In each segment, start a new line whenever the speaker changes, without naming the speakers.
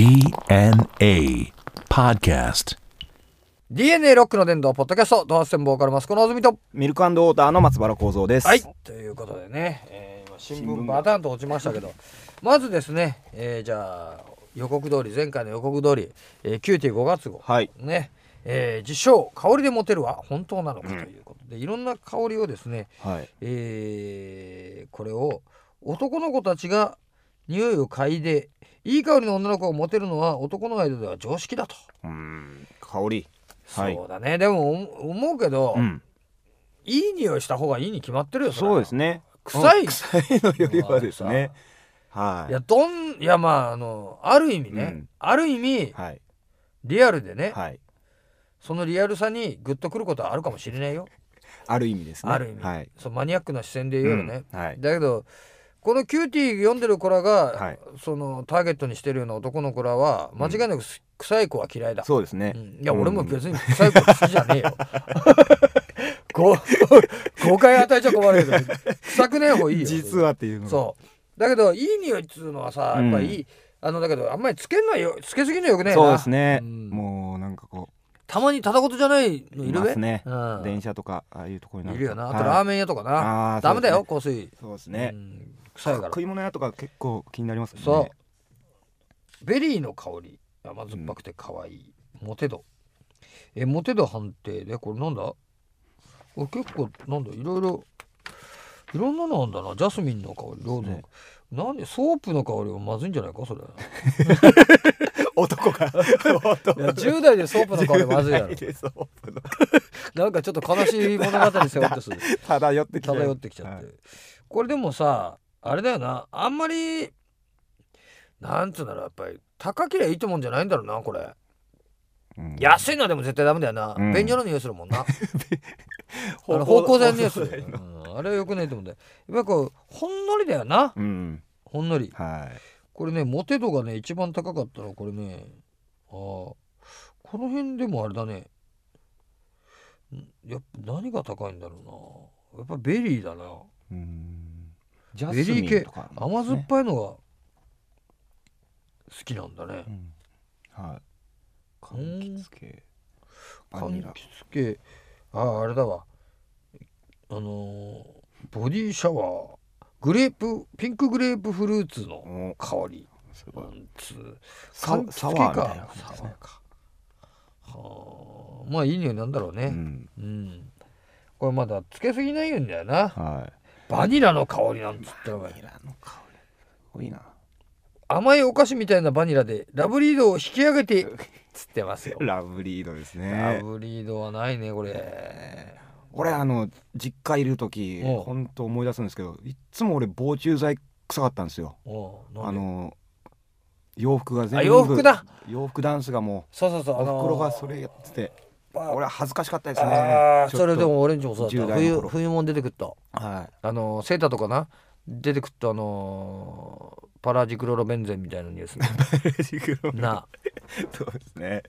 DNA Podcast.
DNA ロックの伝道ポッドキャストドハッセンボーカルマスコのあずみと
ミルクウォーターの松原幸三です。
はいということでね、えー今新聞バタンと落ちましたけどまずですね、えーじゃあ予告通り前回の予告通り、えー、9.5月号、
はい。
ねえー、自称香りでモテるは本当なのかということで、いろんな香りをですね、
はい。
えーこれを男の子たちが匂いを嗅いでいい香りの女の子をモテるのは男の間では常識だと、
うーん。香り。はい
そうだねでもお思うけど、
うん。
いい匂いした方がいいに決まってるよ
そうですね。
臭い
うん臭いのよりはですね。はい
やどんいやまああのある意味ね、
うん
ある意味
い。はい。
リアルでね、
はい。
そのリアルさにグッとくることはあるかもしれないよ、
ある意味ですね。
ある意味、
はい。
そうマニアックな視線で言うよね、
うんはい。
だけどこのキューティー読んでる子らが、
はい。
そのターゲットにしてるような男の子らは間違いなくす臭い子は嫌いだ、
そうですね。
う。ん。いや、
うん。
俺も別に臭い子好きじゃねえよ。ご誤解与えちゃ困るけど臭くねえ方いいよ。
実はっていうのが。
そう。だけどいい匂いっつうのはさやっぱりいい、あのだけどあんまりつけんのはよつけすぎるのよくねえな。
そうですね。
うん。
もうなんかこ
たまにただごとじゃないの
う。
いるべ
いますね。
う。ん、
電車とかああいうところに
いるよな。あ
はい。
とラーメン屋とかな、
あー
ダメだよ香水。
そうですね。
う。ん。臭いから。
食い物屋とか結構気になりますよね。
そう。ベリーの香り甘酸っぱくて可愛い、モテ度。えモテ度判定でこれなんだ？これ結構なんだいろいろいろんなのあんだな。ジャスミンの香りローズの、
ね
なんでソープの香りはまずいんじゃないかそれ。
男が。
いや10代でソープの香りまずいやろ。
10代でソープの
なんかちょっと悲しい物語背負ってする。
漂ってきちゃう。
漂ってきちゃって、
はい。
これでもさあれだよな。あんまりなんつうんだろうやっぱり高けりゃいいってもんじゃないんだろうなこれ。
うん。
安いのはでも絶対ダメだよな、
うん。
便所の匂いするもんな。あ
芳
香剤の匂いする、ん。あれはよくないと思うんだよ。やっぱりこうほんのりだよな。
うん。
ほんのり。
はい。
これねモテ度がね一番高かったのはこれね。あー。この辺でもあれだね。んやっぱ何が高いんだろうな。やっぱベリーだな。
うん。ジャ
ベリー系
とか、
甘酸っぱいのが好きなんだね。
うん。はい。柑橘系。バニラ。
柑橘。系。あああれだわ。あのーボディシャワーグレープピンクグレープフルーツの
お。
香り。
すごい。ササワーみたいな
か
感じ
はあ。まあいい匂いなんだろうね。
うん。
うん、これまだつけすぎないんだよな。
はい。
バニラの香りなんつったら
バニラの香り。すごいな。
甘いお菓子みたいなバニラでラブリードを引き上げてつってますよ。
ラブリードです
ラ
ね。
ブリードはないねこれ
俺あの実家いる時
おう。
本当思い出すんですけどいっつも俺防虫剤臭かったんですよ。あの洋服が全部
あ洋服だ。
洋服ダンスがも
そうそうそう
うお
あのー
袋がそれやってて
あ
俺は恥ずかしかったですね。
それでもオレンジもそうだ
10
った冬冬もん出てくった。
は
あのーセーターとかな出てくったあのーパラジクロロベンゼンみたいなニュース
い
な
そうですね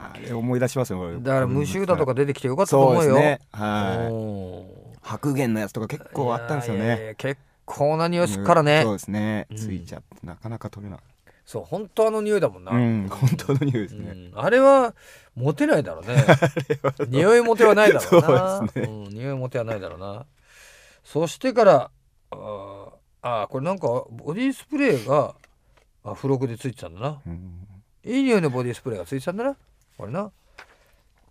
あれ思い出しますよ俺
だから無臭だとか出てきてよかったと思うよ。
ね。はい。白玄のやつとか結構あったんですよね。
や結構な匂いすっからね、
そうですね。
うん
ついちゃってなかなか取れない
そう本当あの匂いだもんな、
うん。本当の匂いですね。
うん。あれはモテないだろうね。匂いモテはないだろうな。
そうです
うん、匂いモテはないだろうな。そしてからあーあーこれなんかボディスプレーがあ付録でついてたんだな。
うん。
いい匂いのボディスプレーがついてたんだなこれな。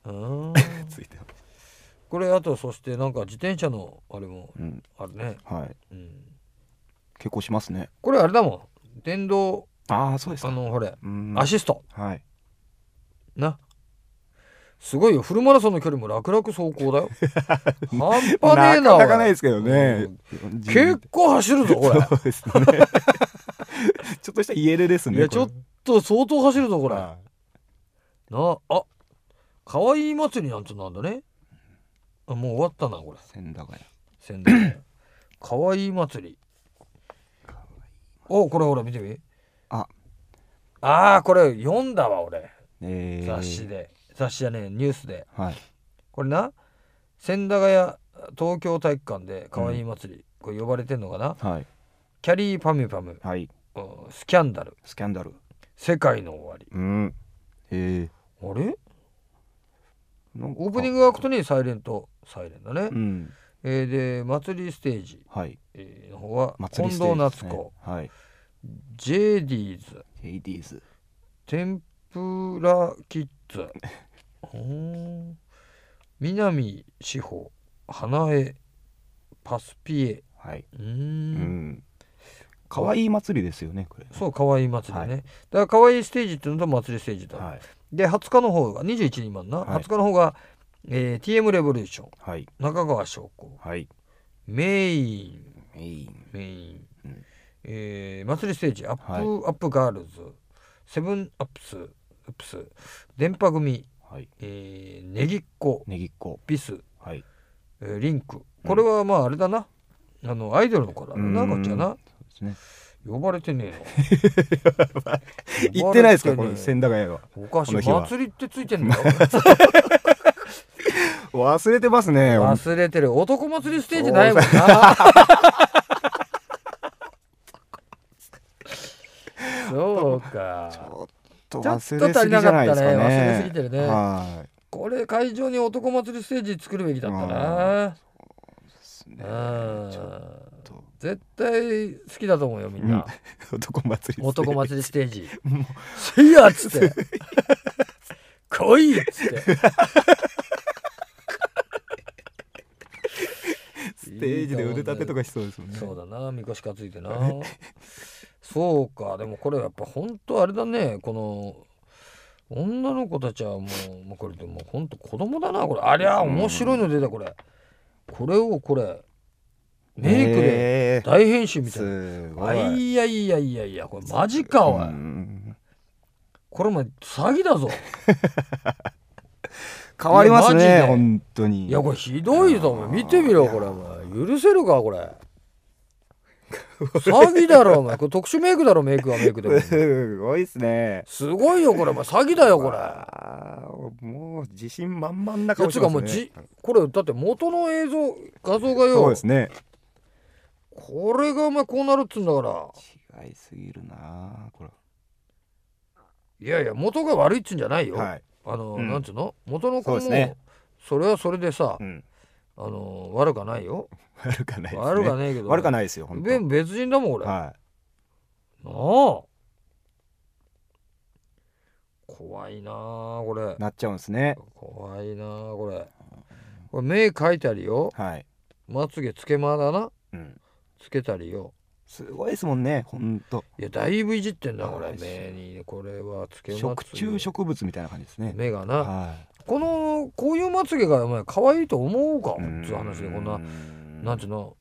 うーん。
ついてます
これあとそしてなんか自転車のあれも
うん。
あるね、
はい。
うん、
結構しますね。
これあれだもん。電動
ああそうですか。
あのほれ。
うん。
アシスト。
はい。
な。すごいよ。フルマラソンの距離も楽々走行だよ。半端ねえな
なかなかないですけどね。
うん。結構走るぞこれ。
そうですね。ちょっとした家出ですね
いやちょっと相当走るぞこれな
は
あ可愛い祭りなんつうのなんだね。あもう終わったなこれ。
い千駄ヶ谷。
仙台可愛い祭り。おこれほら見てみ。
あ。
あーこれ読んだわ俺。
えー。
雑誌で、雑誌じゃねえニュースで。
はい。
これな千駄ヶ谷東京体育館で可愛い祭り、これ呼ばれてんのかな？
はい。
キャリーパミュパム。
はい。
うんスキャンダル。
スキャンダル。
世界の終わり。
うん。へえ
あれ？オープニングアクトにサイレント。サイレンだね、
うん。
えーで祭りステージ。
はい。
えーの方は
祭
近藤
りステージですね。
夏子、
はい。
ジェーディーズ。天ぷらキッズ。南志保花江パスピエ。
はい、
う
ん、可愛い祭りですよねこれ
そう可愛い祭りね、
はい。
だから可愛いステージっていうのと祭りステージと、
はい。
で20日の方が21人番な、
はい。
20日の方が、えー TM レボリューション。
はい。
中川翔子。
はい。
メイン。
メイン。
メイン、
うん。
えー祭りステージ。アップ、
はい。
アップガールズ。セブンアップス。アップス。電波組、
はい。
えー、ネギっ子。
ネギっ子。
ビス、
はい。
えーリンク。これはまああれだな、あのアイドルの子だなこっちはな。
そうですね。
呼ばれてねえの
行ってないですかこの千駄ヶ谷は。
おかしい祭りってついてんだよ。
忘れてますね
忘れてる。男祭りステージないもんな。そうか。
ちょっと忘れすぎじゃないですかね。
忘れすぎてるね。
は
これ会場に男祭りステージ作るべきだったな。
いですね
絶対好きだと思うよみんな、
男祭り
男祭りステージ「せいや!」っつって「来い!」っつって。
ステージで腕立てとかしそうですもんね。
そうだなみこし担いでな。そうかでもこれやっぱ本当あれだね。この女の子たちはもうもうこれでも本当子供だなこれ。ありゃ面白いの出たこれ。これをこれメイクで
で
大変身みたいな、
すご
あ
い
いやいやいやいやこれマジかおい、
うん。
これお前詐欺だぞ。
変わりますね本当に。
いやこれひどいぞ見てみろこれお前。許せるかこれ。詐欺だろお前。これ特殊メイクだろメイクはメイクでも。
すごいですね。
すごいよこれお前。詐欺だよこれ。
もう自信満々な顔してますね。
かもうじこれだって元の映像画像が
そう
よ
ですね
これがお前こうなるっつうんだから。
違いすぎるなこれ。
いやいや元が悪いっつうんじゃないよ、
はい。
あの、
うん。
なんつうの？元の子もそ,、
ね。
れはそれでさ、
うん。
あの悪かないよ。
悪かないね。
悪かないけど。
悪かないですよ本
べ別人だもん俺、
当は
なあ。怖いなあこれ。
いなっちゃうんですね。
怖いなあこれ。これ目描いてあるよ。
はい。
まつげつけまだな。
うん
つけたりよ。
すごいですもんね本当
いやだいぶいじってんだこれ。
はい
目に。これはつけま
食
つげ。
虫植物みたいな感じですね。
目がな。
は
このこういうまつげがお前可愛いと思うか
い
つう話でこんな
うん
なんていうの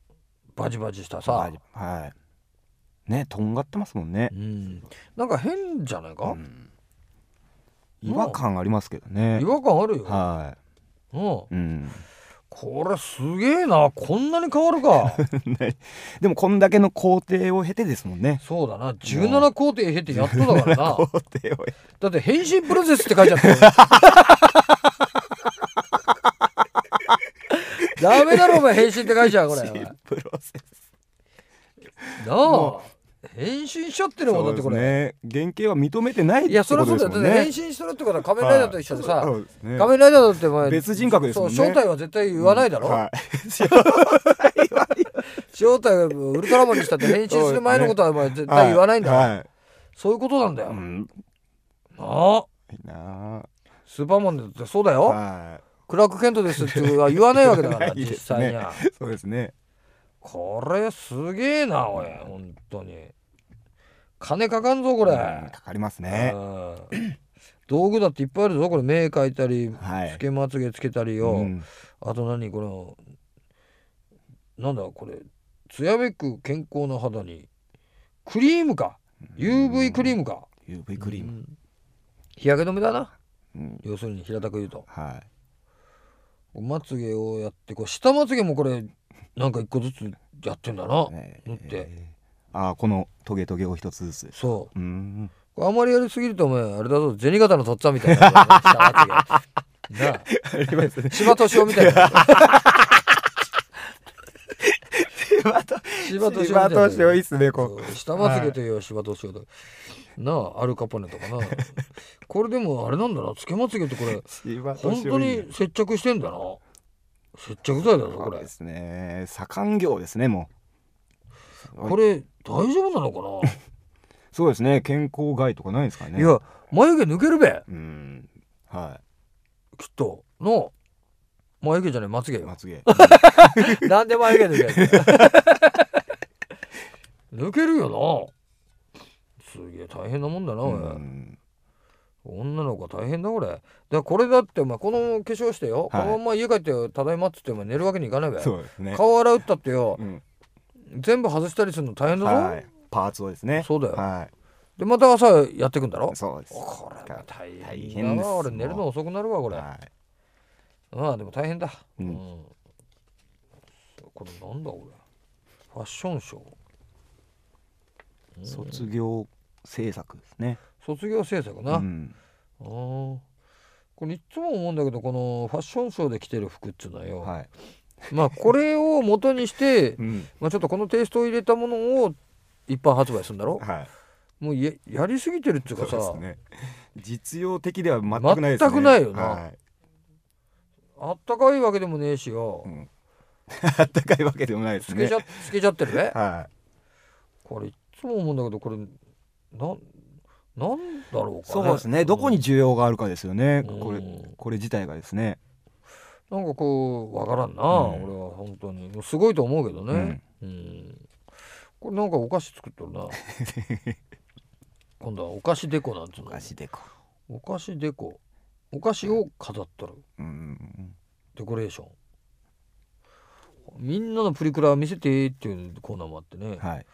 バジバジしたさ、
はい。ねとんがってますもんね。
うん、なんか変じゃないか？
う、ん。違和感ありますけどね。
違和感あるよ、
は
うん、
いうん
これすげえな。こんなに変わるか。
ね。でもこんだけの工程を経てですもんね。
そうだな。17工程経てやっとだからな。だって変身プロセスって書いてあったよ。ダメだろお前変身って書いちゃうこれ。
プロセス。
あ。変身しちゃってるもんだってこれ、
ね原型は認めてない
いやそ
こと
りゃそうだよ、変身するってことは仮面ライダーと一緒でさ、
そうですね。
仮面ライダーだってお前
別人格ですもんね。
正体は絶対言わないだろ、
はい。
正体をウルトラマンにしたって変身する前のことは絶対言わないんだ。ろ、
はい。
そういうことなんだよ、
うん。
なあ。
いいな
スーパーマンだってそうだよ、
は
クラーク・ケントですっては言わないわけだから
ね。
実際には、
いそうですね。
これすげえなおい本当に金かかんぞこれ、
うんかかりますね。
うん。道具だっていっぱいあるぞこれ。目描いたり
はい。
つけまつげつけたりよ、
うん。
あと何このなんだこれ。艶めく健康な肌にクリームか。UV クリームか。
UV クリーム。
うん。日焼け止めだな。
うん。
要するに平たく言うと。
はい。
まつげをやってこう下まつげもこれなんか一個ずつやってんだな、
ね
塗って。
えーあーこのトゲトゲを一つずつ。
そう。
うん。
これあんまりやりすぎるとお前あれだぞ銭形のとっつぁんみたいななあ。
ありますね
柴敏夫みたいな。
柴
敏夫い
いいっすねこ
そう。下まつげという柴敏夫となあアルカポネとかな。これでもあれなんだなつけまつげってこれ本当に接着してんだな。接着剤だぞこれ。
ですね。左官業ですねもう
これ大丈夫なのか
そうですね。健康害とかないですかね。
ないや眉毛抜けるべ。
うん。は
きっと。の眉毛じゃないまつげ
まつげ
なんで眉毛抜ける 抜けるよな。すげえ大変なもんだな、
うん
女の子は大変だこれ。だこれだってお前この化粧してよ、
はい。
このまま家帰って「ただいま」っつってお前寝るわけにいかないべ。
ね。
顔洗うったってよ。
うん
全部外したりするの大変だぞ、
はい。パーツをですね。
そうだよ。
は
でまた朝やってくんだろ？
いそうです。
これは大
大
変だわ。俺寝るの遅くなるわこれ、
はい。
ああでも大変だ。
う
うん。ん、これなんだ俺ファッションショー。うん。
卒業制作ですね。
卒業制作な、
うん。
あー。これいつも思うんだけどこのファッションショーで着てる服っつうのはよ、
はい
まあこれを元にして、
うん。
まあ、ちょっとこのテイストを入れたものを一般発売するんだろ？
はい。
もうややりすぎてるっていうかさ。
ね。実用的では全くないですね。
全くないよな。
はい。
あったかいわけでもねえしよ、
うん。あったかいわけでもないですね。
つけちゃつけちゃってるね。
は
これいつも思うんだけどこれなんなんだろうかね。
いそうですね。どこに需要があるかですよね。
うん。
これこれ自体がですね
なんかこうわからんな、
うん。
俺は本当に。すごいと思うけどね、うん。これなんかお菓子作っとるな。今度はお菓子デコなんつうの。
お菓子でこ
お菓子デコ。お菓子を飾っとる。
うん。
デコレーション。みんなのプリクラ見せてっていうコーナーもあってね、
はい。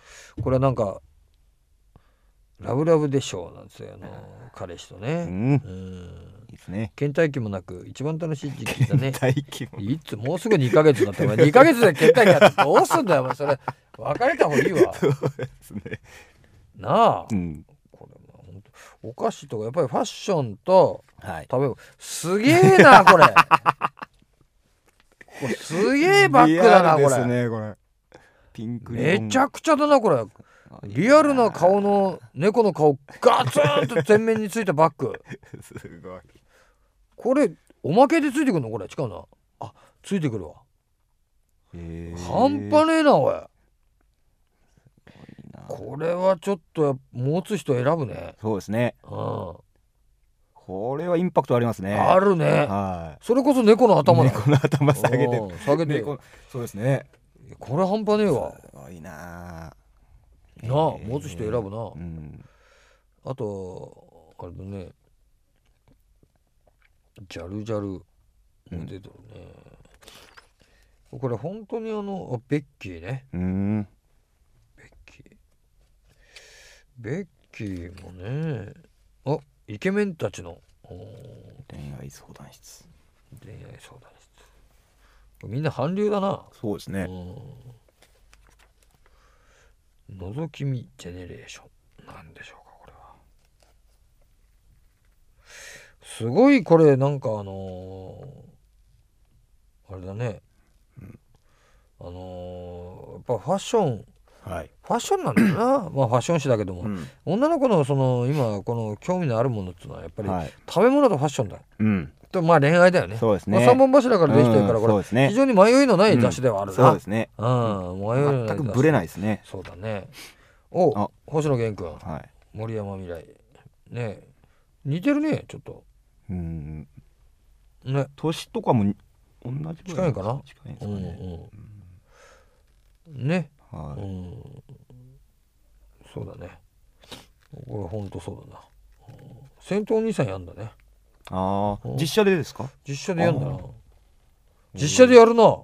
これはなんかラブラブでしょうなんですよあの彼氏と
う
ね、
ん。
うん。
いいですね。
倦怠期もなく一番楽しい時期だね。いつもうすぐ2ヶ月になったら2ヶ月で倦怠期やってどうすんだよお前それ別れた方がいいわ。
そうですね。
なあ。
うん。
これまあほんとお菓子とかやっぱりファッションと
はい。
食べ物すげえな これ。これすげえバッグだなこれ、
ですねこれ。
めちゃくちゃだなこれリアルな顔の猫の顔ガツンと前面についたバッグ。
すごい。
これおまけでついてくるの？これ違うな。あついてくるわ。半端ねえなおい。
いいな。
これはちょっと持つ人選ぶね。
そうですね。
うん。
これはインパクトありますね。
あるね。
は
それこそ猫の
い
頭だ。
猫の頭下げて。
うん下げて
猫そうですね。
これ半端ねえわ。
すごいな
なあ持つ人選ぶな。
うん。
あとあれだね。ジャルジャルも出てるね、これ本当にあのあベッキーね。
うん。
ベッキー。ベッキーもねあイケメンたちの
恋愛相談室。
恋愛相談室。みんな韓流だな。
そうですね。
うん覗き見ジェネレーション。なんでしょうかこれは。すごいこれなんかあのーあれだね、あのーやっぱファッション。
はい。
ファッションなんだよな。まあファッション誌だけども、
うん。
女の子のその今この興味のあるものっていうのはやっぱり
はい。
食べ物とファッションだ
うん
とまあ恋愛だよね。
そうですね。
まあ、3本柱からできてるからこれ非常に迷いのない雑誌ではあるな、
そうですね。
うん、迷いのない
全くブレないですね。
そうだね。お
あ
星野源君。
はい。
森山未来。ね似てるねちょっと。
うん。
ね。
年とかも同じぐらい
近いかな？
近いです
うん
かね。
うんね。う
はい。
ん。そうだね。これほんとそうだな。うん。戦闘兄さんやんだね。うん
ああ実写でですか？
実写でやんだな。実写でやるな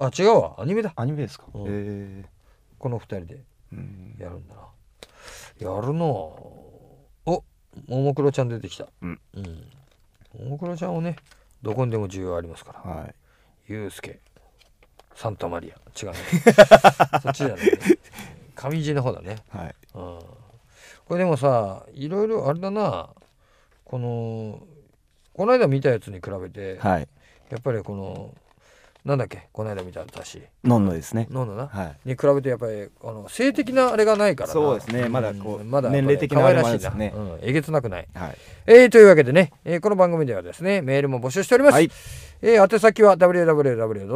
あ違うわ。アニメだ。
アニメですか？
うん。
え
この二人でやるんだな。やるなおももクロちゃん出てきた。
うん。
うん。ももクロちゃんはねどこにでも需要ありますから。
はい。
ユうスケ。サンタマリア。違うね。そっちじゃないね。上地の方だね。
はい。
うん。これでもさいろいろあれだな。このこの間見たやつに比べて、
はい。
やっぱりこのなんだっけこの間見た雑誌。
のんのですね。
のんのな、
はい。
に比べてやっぱりあの性的なあれがないからな。
そうですね。まだこうん
まだ
年齢的なあれもあるですよね
うん、えげつなくない。
はい。
えー、というわけでね、えーこの番組ではですねメールも募集しております、
はい。
えー宛先は www.jfn.co.jp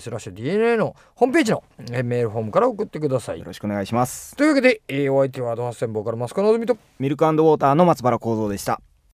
スラッシュ DNA のホームページの、えーメールフォームから送ってください。
よろしくお願いします。
というわけで、えーお相手はアドハッセンボーカルマスコのぞみと
ミルクウォーターの松原幸三でした